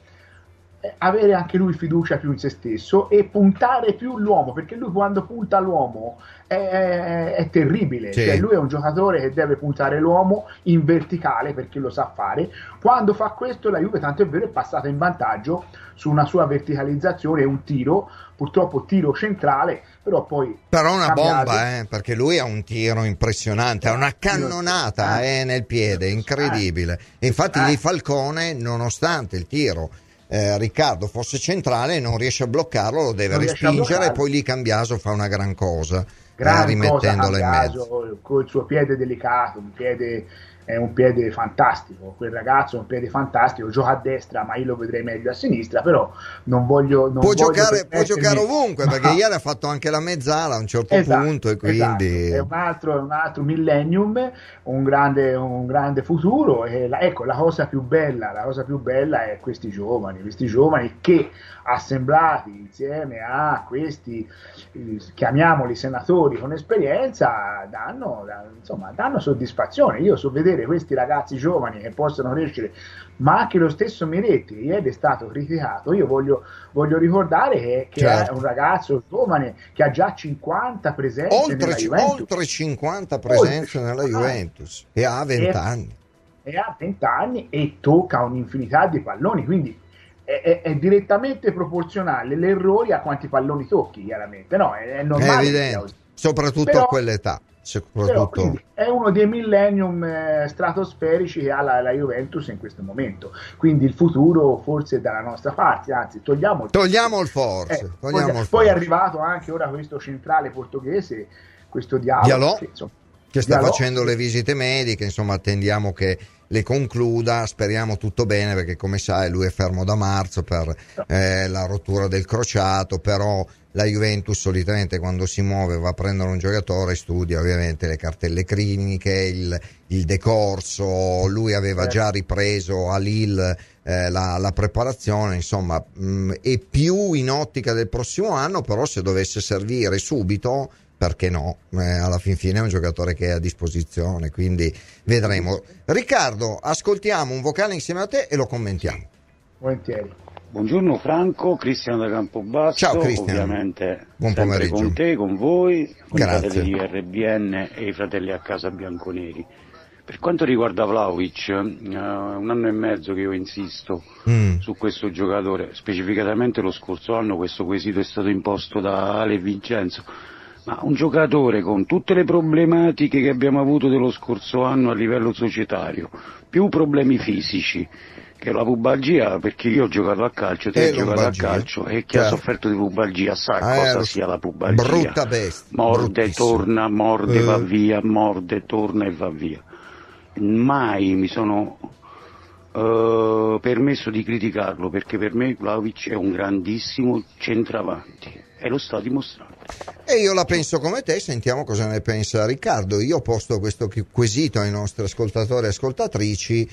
avere anche lui fiducia più in se stesso e puntare più l'uomo, perché lui quando punta l'uomo è, è, è terribile, sì. cioè lui è un giocatore che deve puntare l'uomo in verticale perché lo sa fare, quando fa questo la Juve tanto è vero è passata in vantaggio su una sua verticalizzazione e un tiro, purtroppo tiro centrale, però poi... Però una cambiato. bomba, eh, perché lui ha un tiro impressionante, ha una cannonata eh, eh, nel piede, incredibile. Infatti lì Falcone, nonostante il tiro eh, Riccardo fosse centrale non riesce a bloccarlo, lo deve non respingere e poi lì Cambiaso fa una gran cosa, gran eh, rimettendolo in mezzo. Col suo piede delicato, un piede è un piede fantastico, quel ragazzo è un piede fantastico, gioca a destra ma io lo vedrei meglio a sinistra, però non voglio... Non può, voglio giocare, può giocare ovunque perché <laughs> ieri ha fatto anche la mezzala a un certo esatto, punto e quindi... Esatto. È un altro, un altro millennium, un grande, un grande futuro e la, ecco la cosa più bella, la cosa più bella è questi giovani, questi giovani che assemblati insieme a questi, eh, chiamiamoli senatori con esperienza, danno, insomma, danno soddisfazione. Io so vedere questi ragazzi giovani che possono crescere, ma anche lo stesso Miretti, ieri è stato criticato. Io voglio, voglio ricordare che, che certo. è un ragazzo giovane che ha già 50 presenze oltre, oltre 50 presenze oltre, nella Juventus e ha 20 anni e ha 20 anni e tocca un'infinità di palloni, quindi è, è, direttamente proporzionale l'errore a quanti palloni tocchi, chiaramente. No, è, è normale. È evidente, soprattutto Però, a quell'età. Soprattutto... è uno dei millennium eh, stratosferici che ha la, la, Juventus in questo momento. Quindi il futuro forse è dalla nostra parte, anzi togliamo il, togliamo il forse. Eh, togliamo poi, il poi è arrivato anche ora questo centrale portoghese, questo Diallo che, insomma, che sta Diallo. facendo le visite mediche, insomma attendiamo che le concluda, speriamo tutto bene perché come sai lui è fermo da marzo per eh, la rottura del crociato, però la Juventus solitamente quando si muove va a prendere un giocatore studia ovviamente le cartelle cliniche, il, il decorso, lui aveva già ripreso a Lille eh, la, la, preparazione, insomma mh, mm, è più in ottica del prossimo anno, però se dovesse servire subito perché no? Eh, alla fin fine è un giocatore che è a disposizione, quindi vedremo. Riccardo, ascoltiamo un vocale insieme a te e lo commentiamo. Volentieri. Buongiorno Franco, Cristiano da Campobasso. Ciao Cristiano. Ovviamente Buon pomeriggio. con te, con voi, con Grazie. i fratelli di RBN e i fratelli a casa bianconeri. Per quanto riguarda Vlaovic, uh, un anno e mezzo che io insisto mm. su questo giocatore, specificatamente lo scorso anno questo quesito è stato imposto da Ale Vincenzo ma un giocatore con tutte le problematiche che abbiamo avuto dello scorso anno a livello societario, più problemi fisici, che la pubalgia, perché io ho giocato a calcio, te E hai giocato a calcio e chi ha Certo. sofferto di pubalgia sa Eh, cosa lo- sia la pubalgia. brutta bestia, Morde, torna, morde, Eh. va via, morde, torna e va via. Mai mi sono eh, permesso di criticarlo perché per me Vlaovic è un grandissimo centravanti e lo sta dimostrando. E io la penso come te, sentiamo cosa ne pensa Riccardo. Io posto questo quesito ai nostri ascoltatori e ascoltatrici.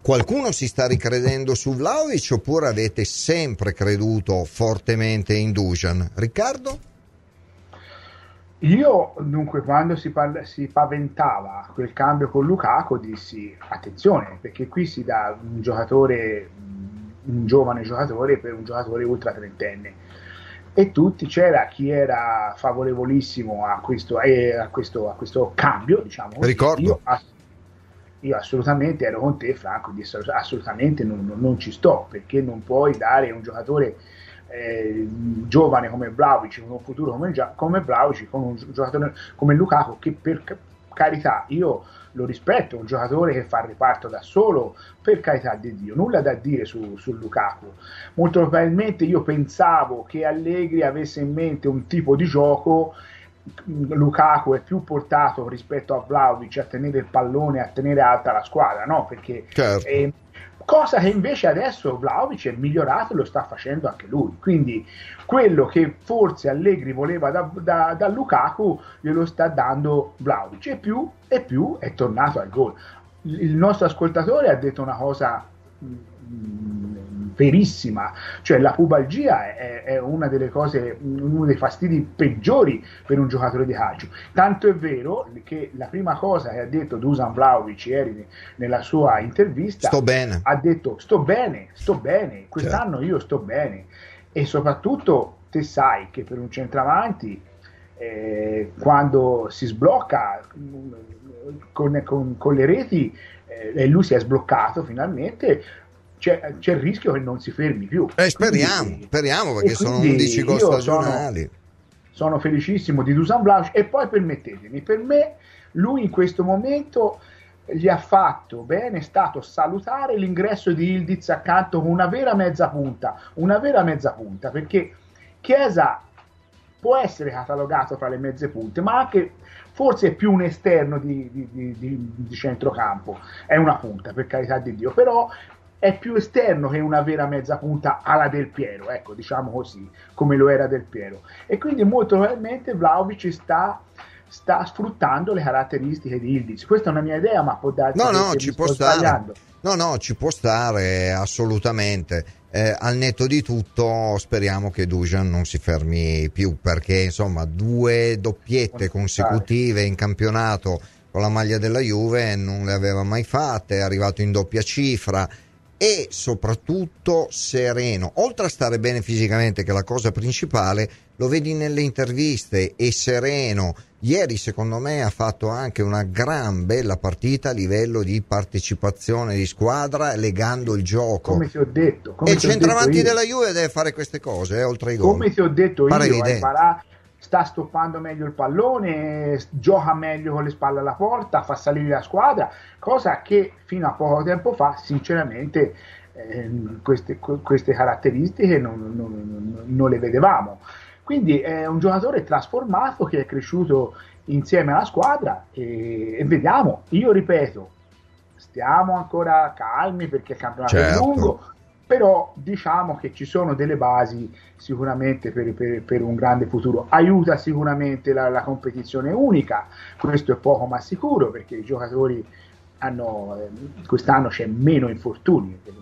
Qualcuno si sta ricredendo su Vlaovic oppure avete sempre creduto fortemente in Dujan? Riccardo? Io dunque quando si, parla- si paventava quel cambio con Lukaku dissi attenzione perché qui si dà un giocatore, un giovane giocatore per un giocatore ultra trentenne e tutti c'era chi era favorevolissimo a questo, eh, a questo, a questo cambio diciamo. Ricordo. Io, ass- io assolutamente ero con te Franco dissi assolutamente non, non- non ci sto perché non puoi dare un giocatore eh, giovane come Vlaovic con un futuro come, come Vlaovic con un gi- giocatore come Lukaku che per ca- carità io lo rispetto, è un giocatore che fa il riparto da solo, per carità di Dio, nulla da dire su, su Lukaku. Molto probabilmente io pensavo che Allegri avesse in mente un tipo di gioco Lukaku è più portato rispetto a Vlaovic a tenere il pallone, a tenere alta la squadra, no? Perché Certo. eh, cosa che invece adesso Vlaovic è migliorato e lo sta facendo anche lui. Quindi quello che forse Allegri voleva da, da, da Lukaku glielo sta dando Vlaovic e più e più è tornato al gol. Il nostro ascoltatore ha detto una cosa verissima, cioè la pubalgia è, è una delle cose, uno dei fastidi peggiori per un giocatore di calcio. Tanto è vero che la prima cosa che ha detto Dusan Vlaovic ieri nella sua intervista Sto bene. ha detto sto bene, sto bene, quest'anno io sto bene e soprattutto te sai che per un centravanti eh, quando si sblocca mm, con, con- con le reti eh, e lui si è sbloccato finalmente c'è, c'è il rischio che non si fermi più Eh, speriamo, Quindi- speriamo perché sono quindi 11 gol sono- stagionali. sono felicissimo di Dusan Vlahovic e poi permettetemi, per me lui in questo momento gli ha fatto bene, è stato salutare l'ingresso di Ildiz accanto con una vera mezza punta, una vera mezza punta, perché Chiesa può essere catalogato tra le mezze punte, ma anche forse è più un esterno di- di- di- di centrocampo, è una punta per carità di Dio, però è più esterno che una vera mezza punta alla Del Piero, ecco, diciamo così, come lo era Del Piero. E quindi molto probabilmente Vlaovic sta, sta sfruttando le caratteristiche di Ildiz. Questa è una mia idea, ma può darsi No, che- no, ci può stare. No, no, ci può stare assolutamente. Eh, al netto di tutto, speriamo che Dujan non si fermi più perché insomma, due doppiette consecutive in campionato con la maglia della Juve non le aveva mai fatte, è arrivato in doppia cifra e soprattutto sereno. Oltre a stare bene fisicamente, che è la cosa principale, lo vedi nelle interviste, è sereno. Ieri, secondo me, ha fatto anche una gran bella partita a livello di partecipazione di squadra, legando il gioco. Come ti ho detto, come e il centravanti della Juve deve fare queste cose, eh, oltre ai gol. come ti ho detto Pare io, Parà sta stoppando meglio il pallone, gioca meglio con le spalle alla porta, fa salire la squadra, cosa che fino a poco tempo fa, sinceramente, ehm, queste, que- queste caratteristiche non, non- non- le vedevamo. Quindi è un giocatore trasformato che è cresciuto insieme alla squadra e, e vediamo, io ripeto, stiamo ancora calmi perché il campionato è Certo. lungo, però diciamo che ci sono delle basi sicuramente per, per- per un grande futuro. Aiuta sicuramente la, la competizione unica, questo è poco ma sicuro perché i giocatori hanno, eh, quest'anno c'è meno infortuni, eh,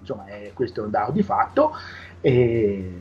insomma è- questo è un dato di fatto e,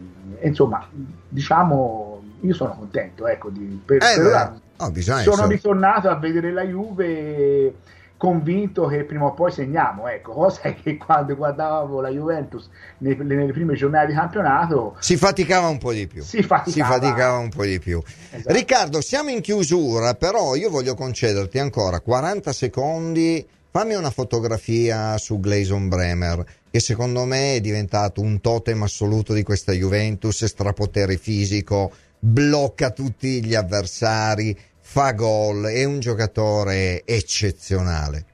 insomma diciamo io sono contento ecco, di, per, Eh, per ora oh, bisogna sono ritornato a vedere la Juve convinto che prima o poi segniamo, ecco, cosa che quando guardavo la Juventus nei- nelle prime giornate di campionato Si faticava un po' di più. si faticava. Si faticava un po' di più. Esatto. Riccardo, siamo in chiusura, però io voglio concederti ancora 40 secondi. Fammi una fotografia su Gleison Bremer, che secondo me è diventato un totem assoluto di questa Juventus, strapotere fisico, blocca tutti gli avversari, fa gol, è un giocatore eccezionale.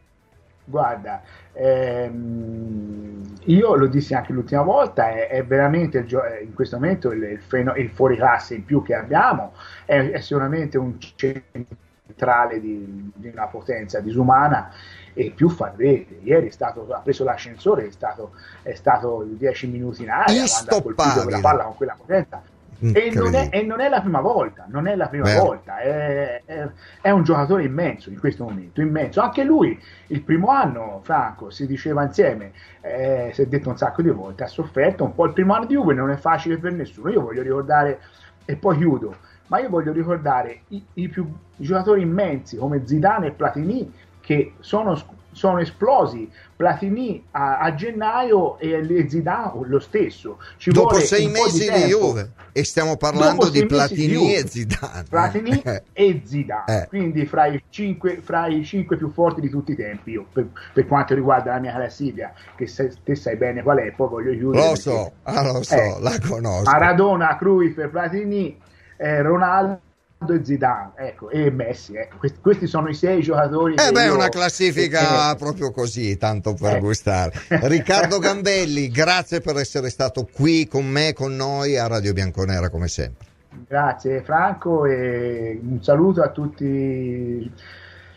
Guarda, Ehm, io lo dissi anche l'ultima volta, è, è veramente il, in questo momento il, il, freno, il fuoriclasse in più che abbiamo, è, è sicuramente un centrale di, di, una potenza disumana e più fa rete. Ieri stato, ha preso l'ascensore, è stato, è stato 10 minuti in aria, quando ha colpito quella palla con quella potenza e non, è, e non, è, la prima volta, non è la prima Beh. volta, è, è, è, un giocatore immenso in questo momento, immenso. Anche lui, il primo anno, Franco, si diceva insieme, eh, si è detto un sacco di volte, ha sofferto un po'. Il primo anno di Juve non è facile per nessuno. Io voglio ricordare, e poi chiudo, ma io voglio ricordare i, i, più, i giocatori immensi come Zidane e Platini che sono sono esplosi Platini a, a gennaio e Zidane lo stesso. Ci Dopo sei mesi di, di Juve e stiamo parlando di Platini e Zidane. Platini <laughs> e Zidane, eh. quindi fra i, cinque, fra i, cinque, più forti di tutti i tempi. Io, per, per, quanto riguarda la mia classifica, che se, te sai bene qual è, poi voglio chiudere. Lo so, ah, lo so, eh, la conosco. Maradona, Cruyff, Platini, eh, Ronaldo e Zidane ecco, e Messi. Ecco. Questi, questi, sono i sei giocatori. Eh beh, io... una classifica eh, proprio così, tanto per eh. gustare. <laughs> Riccardo Gambelli, grazie per essere stato qui con me, con noi a Radio Bianconera come sempre. Grazie Franco e un saluto a tutti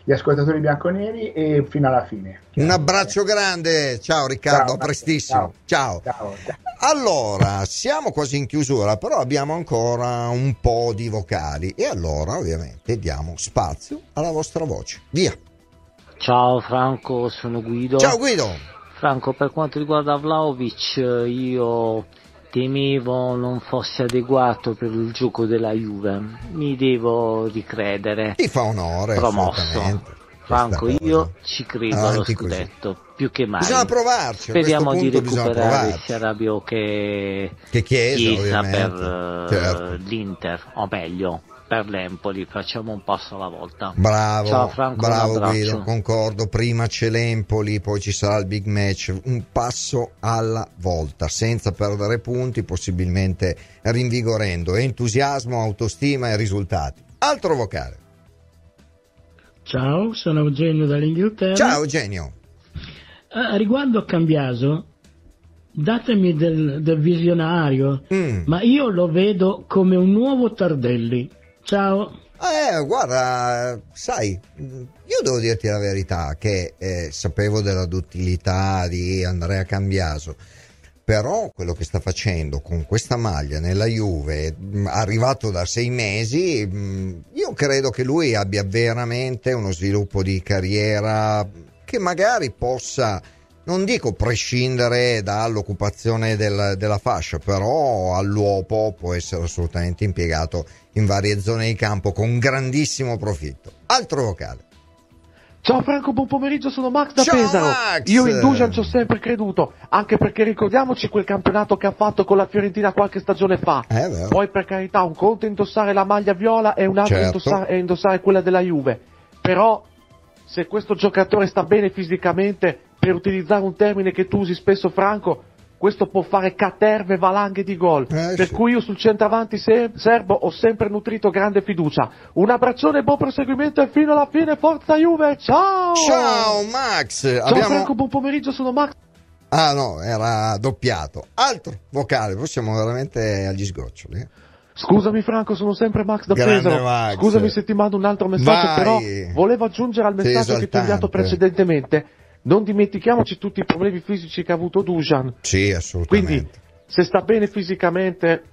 gli ascoltatori bianconeri e fino alla fine. Un abbraccio grande, ciao Riccardo, ciao, a prestissimo. Ciao. Ciao. ciao. Allora, siamo quasi in chiusura, però abbiamo ancora un po' di vocali e allora ovviamente diamo spazio alla vostra voce. Via. Ciao Franco, sono Guido. Ciao Guido. Franco, per quanto riguarda Vlaovic, io temevo non fosse adeguato per il gioco della Juve. Mi devo ricredere. Ti fa onore. Promosso. Franco, io ci credo allo scudetto, così. più che mai. Bisogna provarci. Speriamo di recuperare sia Rabiot che, che Chiesa, Chiesa per certo. l'Inter, o meglio, per l'Empoli, facciamo un passo alla volta. Bravo, Ciao Franco, bravo Guido, concordo, prima c'è l'Empoli, poi ci sarà il big match, un passo alla volta, senza perdere punti, possibilmente rinvigorendo entusiasmo, autostima e risultati. Altro vocale. Ciao, sono Eugenio dall'Inghilterra. Ciao Eugenio. Ah, riguardo a Cambiaso, datemi del, del visionario, mm. ma io lo vedo come un nuovo Tardelli. Ciao. Eh, guarda, sai, io devo dirti la verità che eh, sapevo della duttilità di Andrea Cambiaso, però quello che sta facendo con questa maglia nella Juve, mm, arrivato da sei mesi, mm, io credo che lui abbia veramente uno sviluppo di carriera che magari possa non dico prescindere dall'occupazione del, della fascia, però all'uopo può essere assolutamente impiegato in varie zone di campo con grandissimo profitto. Altro vocale. Ciao Franco, buon pomeriggio, sono Max da Ciao Pesaro. Max. Io in Dujan ci ho sempre creduto, anche perché ricordiamoci quel campionato che ha fatto con la Fiorentina qualche stagione fa. Eh, Poi per carità, un conto è indossare la maglia viola e un altro certo. indossare, è indossare quella della Juve. Però se questo giocatore sta bene fisicamente, per utilizzare un termine che tu usi spesso Franco, questo può fare caterve valanghe di gol. Eh, per sì. cui io sul centravanti serbo ho sempre nutrito grande fiducia. Un abbraccione, buon proseguimento e fino alla fine, forza Juve, ciao! Ciao Max! Ciao Abbiamo... Franco, buon pomeriggio, sono Max. Ah no, era doppiato. Altro vocale, poi siamo veramente agli sgoccioli. Eh. Scusami Franco, sono sempre Max da Pesaro. Max. Scusami se ti mando un altro messaggio, Vai. però volevo aggiungere al messaggio che ti ho inviato precedentemente non dimentichiamoci tutti i problemi fisici che ha avuto Dujan. Sì, assolutamente. Quindi, se sta bene fisicamente,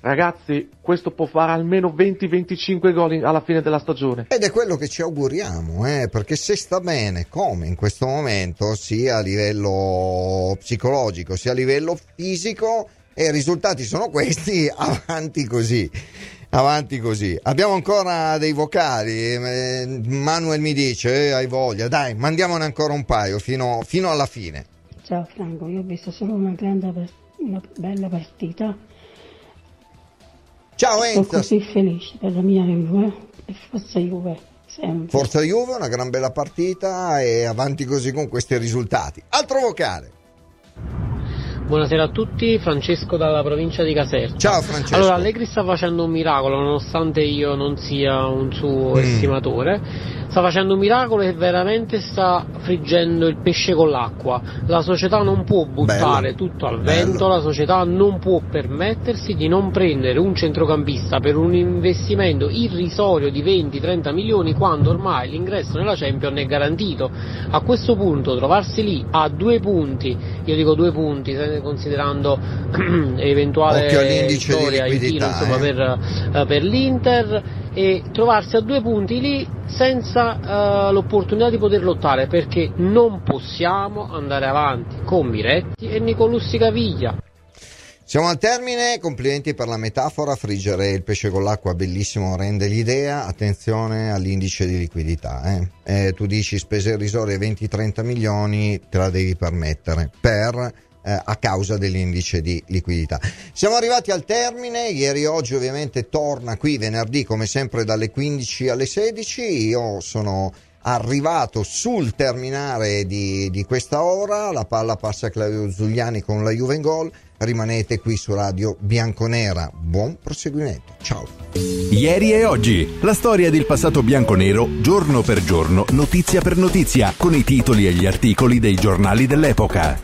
ragazzi, questo può fare almeno 20-25 gol alla fine della stagione. Ed è quello che ci auguriamo, eh? perché se sta bene, come in questo momento, sia a livello psicologico, sia a livello fisico, e i risultati sono questi, <laughs> avanti così avanti così. Abbiamo ancora dei vocali. Eh, Manuel mi dice: eh, Hai voglia, dai, mandiamone ancora un paio fino, fino, alla fine. Ciao Franco, io ho visto solo una grande, una bella partita. Ciao Enzo. Sono così felice per la mia Juve e forza Juve. Sempre. Forza Juve, una gran bella partita e avanti così con questi risultati. Altro vocale. Buonasera a tutti, Francesco dalla provincia di Caserta. Ciao Francesco. Allora, Allegri sta facendo un miracolo, nonostante io non sia un suo Mm. estimatore. Sta facendo un miracolo e veramente sta friggendo il pesce con l'acqua. La società non può buttare Bello. tutto al Bello. vento, la società non può permettersi di non prendere un centrocampista per un investimento irrisorio di 20-30 milioni quando ormai l'ingresso nella Champions è garantito. A questo punto trovarsi lì a due punti, io dico due punti, considerando <clears throat> eventuale vittoria in filo, insomma, eh. per, eh, per l'Inter e trovarsi a due punti lì senza eh, l'opportunità di poter lottare perché non possiamo andare avanti con Miretti e Nicolussi Caviglia. Siamo al termine, complimenti per la metafora, friggere il pesce con l'acqua bellissimo rende l'idea, attenzione all'indice di liquidità, eh. Eh, tu dici spese irrisorie 20-30 milioni, te la devi permettere per eh, a causa dell'indice di liquidità. Siamo arrivati al termine, ieri e oggi ovviamente torna qui venerdì come sempre dalle 15 alle 16, io sono arrivato sul terminare di, di questa ora, la palla passa a Claudio Zugliani con la Juve in gol, rimanete qui su Radio Bianconera, buon proseguimento, ciao! Ieri e oggi, la storia del passato bianco-nero, giorno per giorno, notizia per notizia, con i titoli e gli articoli dei giornali dell'epoca.